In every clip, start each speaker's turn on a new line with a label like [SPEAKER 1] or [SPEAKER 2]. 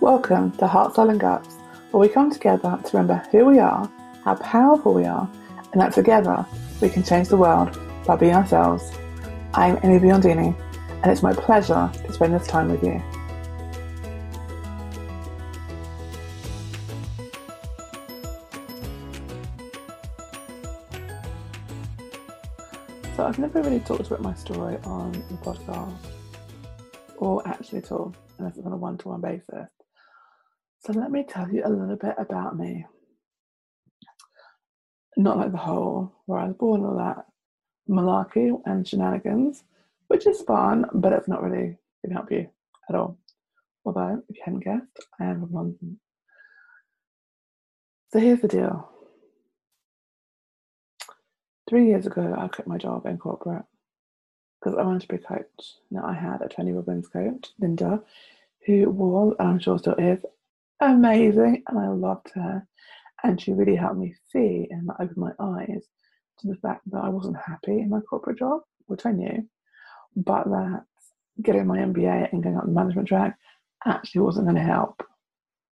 [SPEAKER 1] Welcome to Heart, Soul and Guts, where we come together to remember who we are, how powerful we are, and that together we can change the world by being ourselves. I'm Amy Biondini, and it's my pleasure to spend this time with you. So I've never really talked about my story on the podcast, or actually at all, unless it's on a one-to-one basis. So let me tell you a little bit about me. Not like the whole where I was born, all that malarkey and shenanigans, which is fun, but it's not really going to help you at all. Although, if you hadn't guessed, I am from London. So here's the deal. Three years ago, I quit my job in corporate because I wanted to be a coach. Now, I had a Tony Robbins coach, Linda, who was, and I'm sure still is, amazing. And I loved her. And she really helped me see and open my eyes to the fact that I wasn't happy in my corporate job, which I knew, but that getting my MBA and going up the management track actually wasn't going to help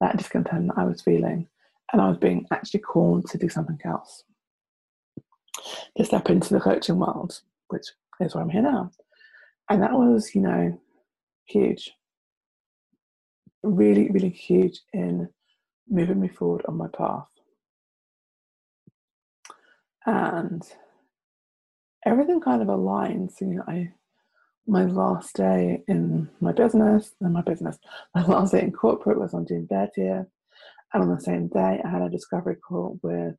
[SPEAKER 1] that discontent that I was feeling. And I was being actually called to do something else to step into the coaching world, which is where I'm here now. And that was, you know, huge. Really, really huge in moving me forward on my path. And everything kind of aligns. You know, I my last day in my business, and my business, my last day in corporate was on June 30th. And on the same day, I had a discovery call with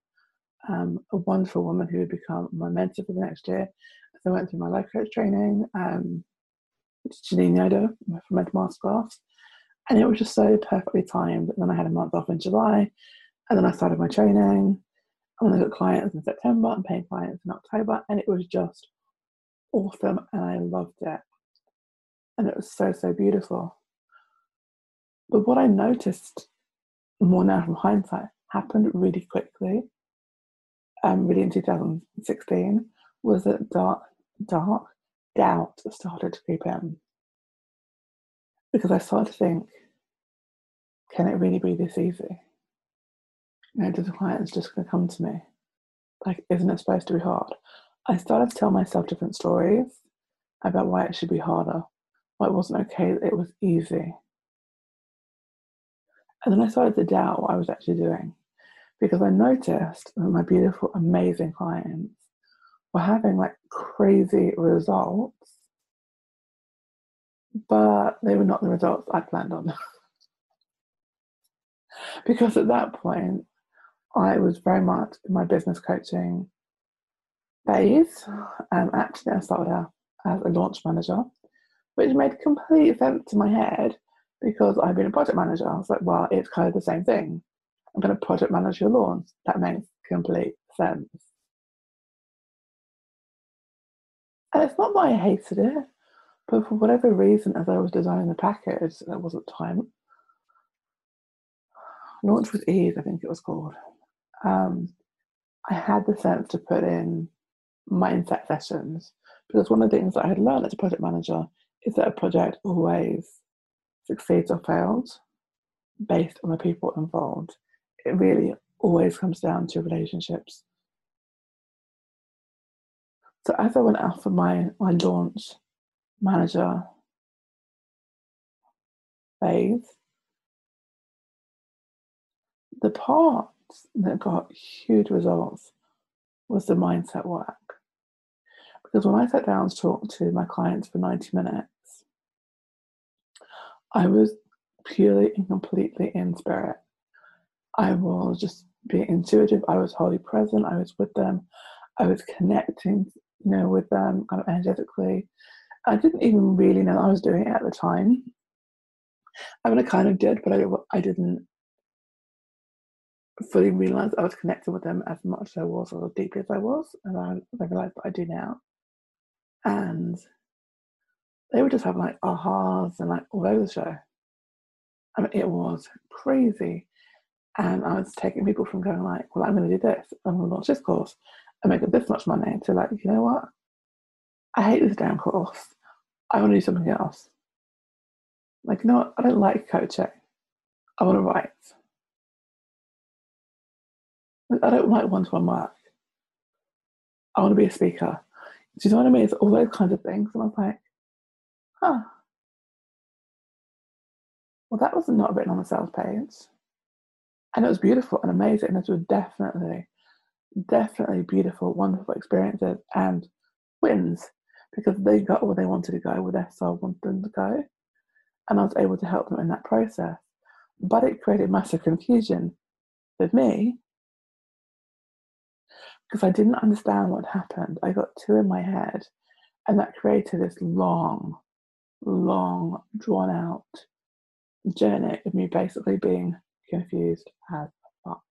[SPEAKER 1] um, a wonderful woman who would become my mentor for the next year. So I went through my life coach training, um, Janine Yoder from Mental Masterclass, and it was just so perfectly timed. And then I had a month off in July, and then I started my training. And I got clients in September and paying clients in October, and it was just awesome, and I loved it. And it was so so beautiful. But what I noticed more now from hindsight happened really quickly um, really in 2016 was that dark, dark doubt started to creep in. Because I started to think, can it really be this easy? You know, do the clients just going to come to me? Like, isn't it supposed to be hard? I started to tell myself different stories about why it should be harder, why it wasn't okay, it was easy. And then I started to doubt what I was actually doing because I noticed that my beautiful, amazing clients were having like crazy results, but they were not the results I planned on. because at that point, I was very much in my business coaching phase. Um, actually, I started out as a launch manager, which made complete sense to my head because I've been a project manager. I was like, well, it's kind of the same thing. I'm going to project manage your lawns. That makes complete sense. And it's not that I hated it, but for whatever reason, as I was designing the package, there wasn't time. Launch with Ease, I think it was called. Um, I had the sense to put in mindset sessions because one of the things that I had learned as a project manager is that a project always succeeds or fails based on the people involved it really always comes down to relationships. So as I went out for my, my launch manager phase, the part that got huge results was the mindset work. Because when I sat down to talk to my clients for 90 minutes, I was purely and completely in spirit. I was just being intuitive. I was wholly present. I was with them. I was connecting, you know, with them kind of energetically. I didn't even really know I was doing it at the time. I mean, I kind of did, but I, I didn't fully realize I was connected with them as much as I was or as deeply as I was. And I, I realized that I do now. And they would just have like ahas and like all over the show. I mean, it was crazy. And I was taking people from going like, well, I'm going to do this. I'm going to launch this course and make this much money to like, you know what? I hate this damn course. I want to do something else. Like, no. I don't like coaching. I want to write. I don't like one to one work. I want to be a speaker. Do you know what I mean? It's all those kinds of things. And I was like, huh. Well, that was not written on the sales page. And it was beautiful and amazing. Those were definitely, definitely beautiful, wonderful experiences and wins because they got where they wanted to go, where their soul wanted them to go. And I was able to help them in that process. But it created massive confusion with me because I didn't understand what happened. I got two in my head, and that created this long, long, drawn out journey of me basically being confused as fuck,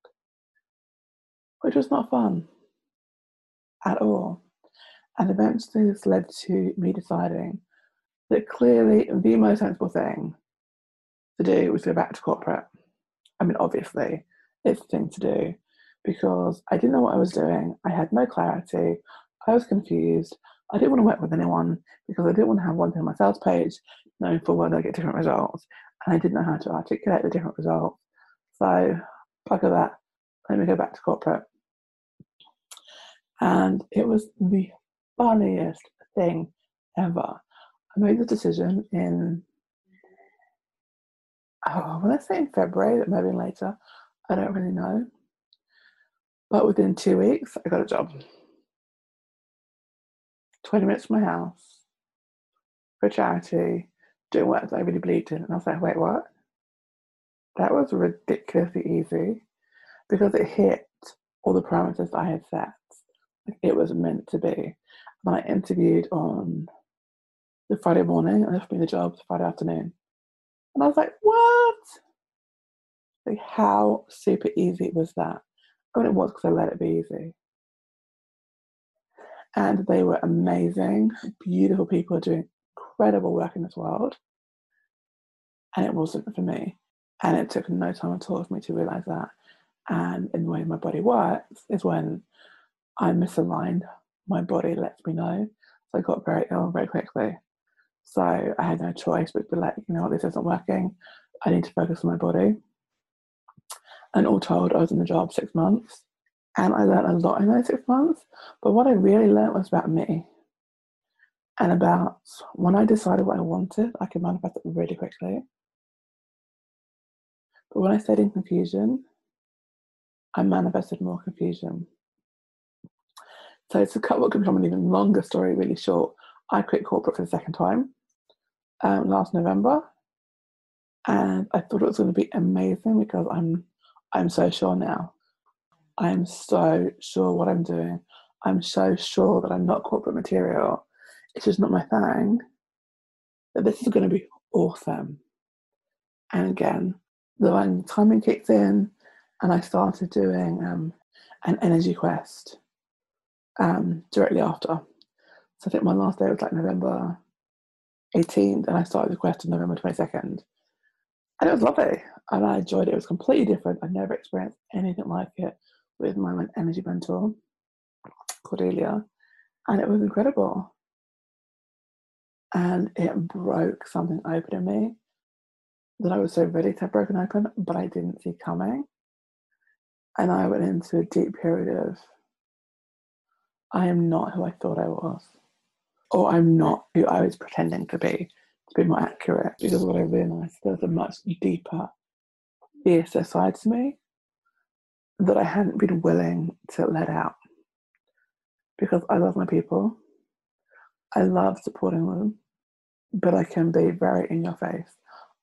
[SPEAKER 1] which was not fun at all. And eventually, this led to me deciding that clearly the most sensible thing to do was go back to corporate. I mean, obviously, it's the thing to do because I didn't know what I was doing. I had no clarity. I was confused. I didn't want to work with anyone because I didn't want to have one thing on my sales page knowing for well I get different results. And I didn't know how to articulate the different results. So, plug of that, let me go back to corporate. And it was the funniest thing ever. I made the decision in, oh, when I say in February, maybe later, I don't really know. But within two weeks, I got a job. 20 minutes from my house for charity, doing work that I really believed in. And I was like, wait, what? That was ridiculously easy because it hit all the parameters I had set. It was meant to be. And I interviewed on the Friday morning and they offered me the job the Friday afternoon. And I was like, what? Like, how super easy was that? I mean, it was because I let it be easy. And they were amazing, beautiful people doing incredible work in this world. And it wasn't for me. And it took no time at all for me to realize that. And in the way my body works is when I'm misaligned, my body lets me know. So I got very ill very quickly. So I had no choice but to be like, you know what, this isn't working. I need to focus on my body. And all told, I was in the job six months and I learned a lot in those six months. But what I really learned was about me and about when I decided what I wanted, I could manifest it really quickly. But when I stayed in confusion, I manifested more confusion. So it's a what could become an even longer story, really short. I quit corporate for the second time um, last November, and I thought it was going to be amazing because I'm I'm so sure now. I'm so sure what I'm doing. I'm so sure that I'm not corporate material. It's just not my thing. That this is going to be awesome. And again, the when timing kicked in, and I started doing um, an energy quest um, directly after. So I think my last day was like November 18th, and I started the quest on November 22nd. And it was lovely and I enjoyed it. It was completely different. I've never experienced anything like it with my energy mentor, Cordelia, and it was incredible. And it broke something open in me that I was so ready to have broken open, but I didn't see coming. And I went into a deep period of I am not who I thought I was, or I'm not who I was pretending to be, to be more accurate, because what I realized there's a much deeper fiercer side to me that I hadn't been willing to let out because I love my people. I love supporting them, but I can be very in your face.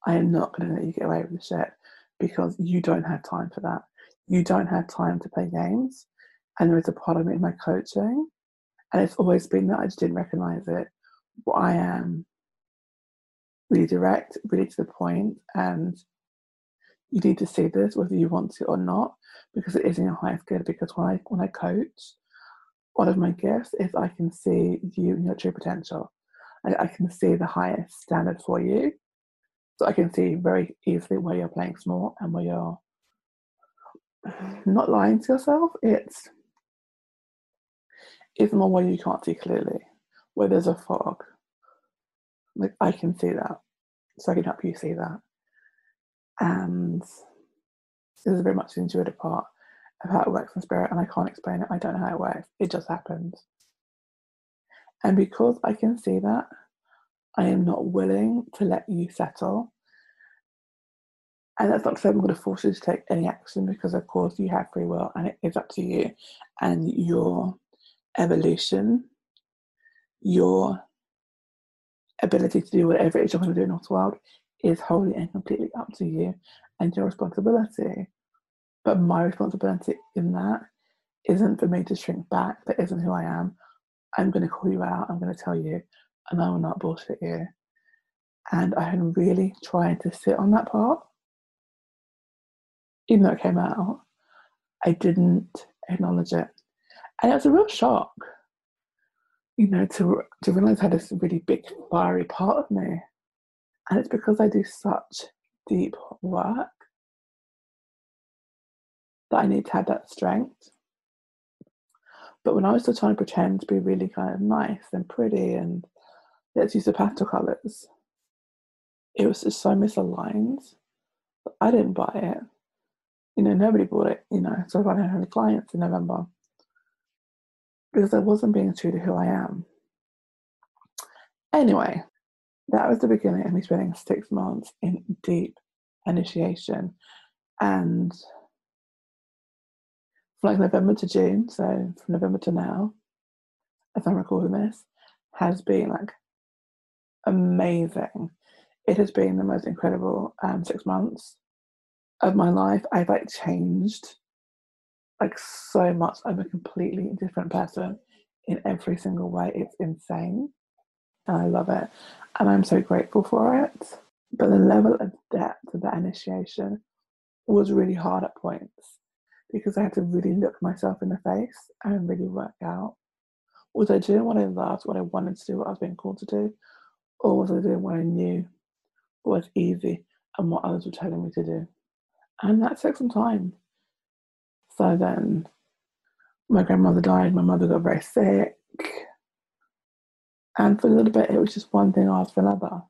[SPEAKER 1] I am not going to let you get away with the shit because you don't have time for that. You don't have time to play games. And there is a part of me in my coaching, and it's always been that I just didn't recognize it. But I am really direct, really to the point, and you need to see this whether you want to or not because it is in your highest good because when I when I coach one of my gifts is I can see you and your true potential I, I can see the highest standard for you so I can see very easily where you're playing small and where you're not lying to yourself it's it's more where you can't see clearly where there's a fog like I can see that so I can help you see that And this is very much the intuitive part of how it works in spirit, and I can't explain it. I don't know how it works. It just happens. And because I can see that, I am not willing to let you settle. And that's not to say I'm going to force you to take any action because, of course, you have free will and it is up to you and your evolution, your ability to do whatever it is you're going to do in this world is wholly and completely up to you and your responsibility. But my responsibility in that isn't for me to shrink back. That isn't who I am. I'm going to call you out. I'm going to tell you, and I will not bullshit you. And I am really trying to sit on that part. Even though it came out, I didn't acknowledge it. And it was a real shock, you know, to, to realize I had this really big, fiery part of me. And it's because I do such deep work that I need to have that strength. But when I was still trying to pretend to be really kind of nice and pretty and let's use the pastel colours, it was just so misaligned. I didn't buy it. You know, nobody bought it, you know, so I have any clients in November. Because I wasn't being true to who I am. Anyway, that was the beginning of me spending six months in deep initiation. And from like November to June, so from November to now, as I'm recording this, has been like amazing. It has been the most incredible um, six months of my life. I've like changed like so much. I'm a completely different person in every single way. It's insane. And I love it. And I'm so grateful for it. But the level of depth of that initiation was really hard at points because I had to really look myself in the face and really work out was I doing what I loved, what I wanted to do, what I was being called to do, or was I doing what I knew was easy and what others were telling me to do? And that took some time. So then my grandmother died, my mother got very sick. And for a little bit, it was just one thing after another.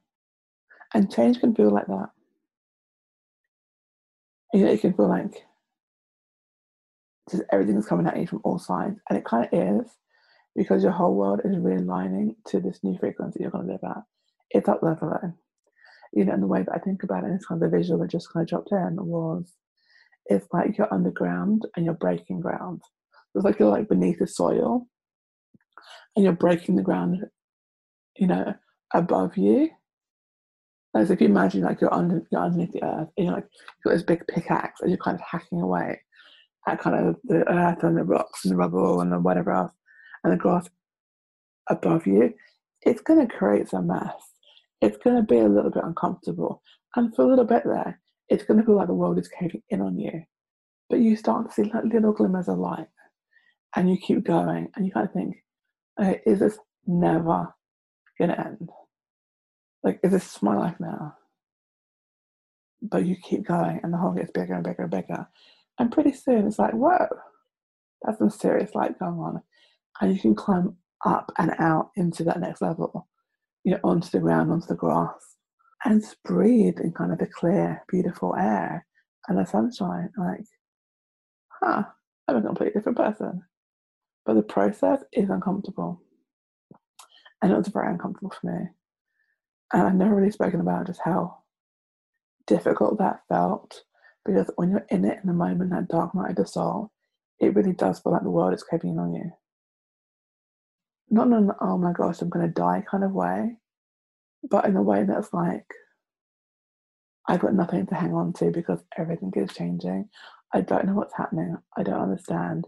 [SPEAKER 1] And change can feel like that. You know, it can feel like just everything's coming at you from all sides. And it kind of is because your whole world is realigning to this new frequency you're going to live at. It's up leveling. You know, and the way that I think about it, it's kind of the visual that just kind of dropped in was it's like you're underground and you're breaking ground. It's like you're like beneath the soil and you're breaking the ground, you know, above you. Like if you imagine like you're under you're underneath the earth and you're like you've got this big pickaxe and you're kind of hacking away at kind of the earth and the rocks and the rubble and the whatever else and the grass above you, it's going to create some mess. It's going to be a little bit uncomfortable. And for a little bit there, it's going to feel like the world is caving in on you. But you start to see like little glimmers of light and you keep going and you kind of think, okay, is this never going to end? Like, is this my life now? But you keep going and the hole gets bigger and bigger and bigger. And pretty soon it's like, whoa, that's some serious light going on. And you can climb up and out into that next level, you know, onto the ground, onto the grass, and just breathe in kind of the clear, beautiful air and the sunshine. Like, huh, I'm a completely different person. But the process is uncomfortable. And it was very uncomfortable for me. And I've never really spoken about just how difficult that felt because when you're in it in the moment, that dark night of the soul, it really does feel like the world is caving in on you. Not in an oh my gosh, I'm gonna die kind of way, but in a way that's like I've got nothing to hang on to because everything is changing. I don't know what's happening. I don't understand.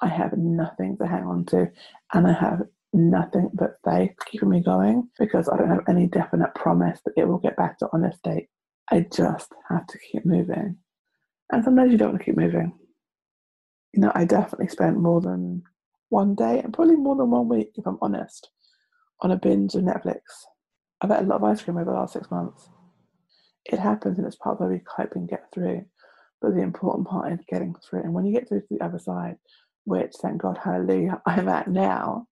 [SPEAKER 1] I have nothing to hang on to, and I have nothing but faith keeping me going because I don't have any definite promise that it will get back to honest state. I just have to keep moving. And sometimes you don't want to keep moving. You know, I definitely spent more than one day and probably more than one week, if I'm honest, on a binge of Netflix. I've had a lot of ice cream over the last six months. It happens and it's part of we cope and get through. But the important part is getting through. And when you get through to the other side, which thank God, hallelujah, I'm at now,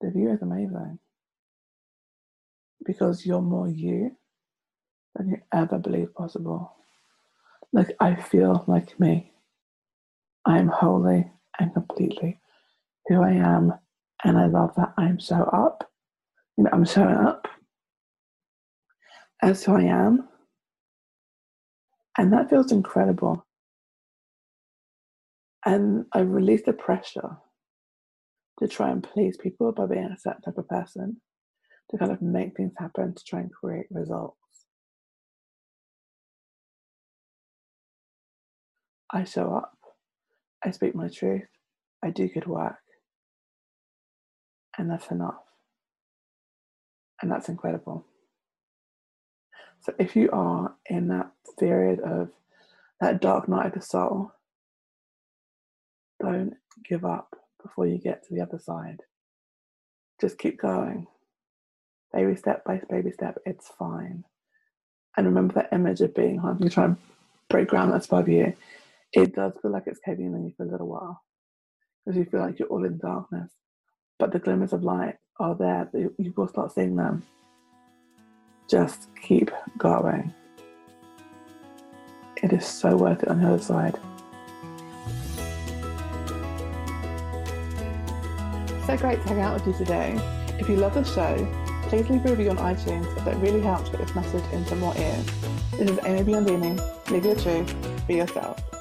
[SPEAKER 1] the view is amazing. Because you're more you than you ever believed possible. Like, I feel like me. I am wholly and completely who I am, and I love that I'm so up. You know, I'm showing up as who I am, and that feels incredible. And I release the pressure to try and please people by being a certain type of person, to kind of make things happen, to try and create results. I show up, I speak my truth, I do good work, and that's enough. And that's incredible. So if you are in that period of that dark night of the soul, don't give up before you get to the other side. Just keep going. Baby step by baby step, it's fine. And remember that image of being home. You try and break ground that's above you. It does feel like it's caving in on you for a little while because you feel like you're all in darkness. But the glimmers of light are there. You will start seeing them. Just keep going. It is so worth it on the other side. So great to hang out with you today. If you love the show, please leave a review on iTunes that really helps get this message into more ears. This is Amy Biondini. Live your truth. Be yourself.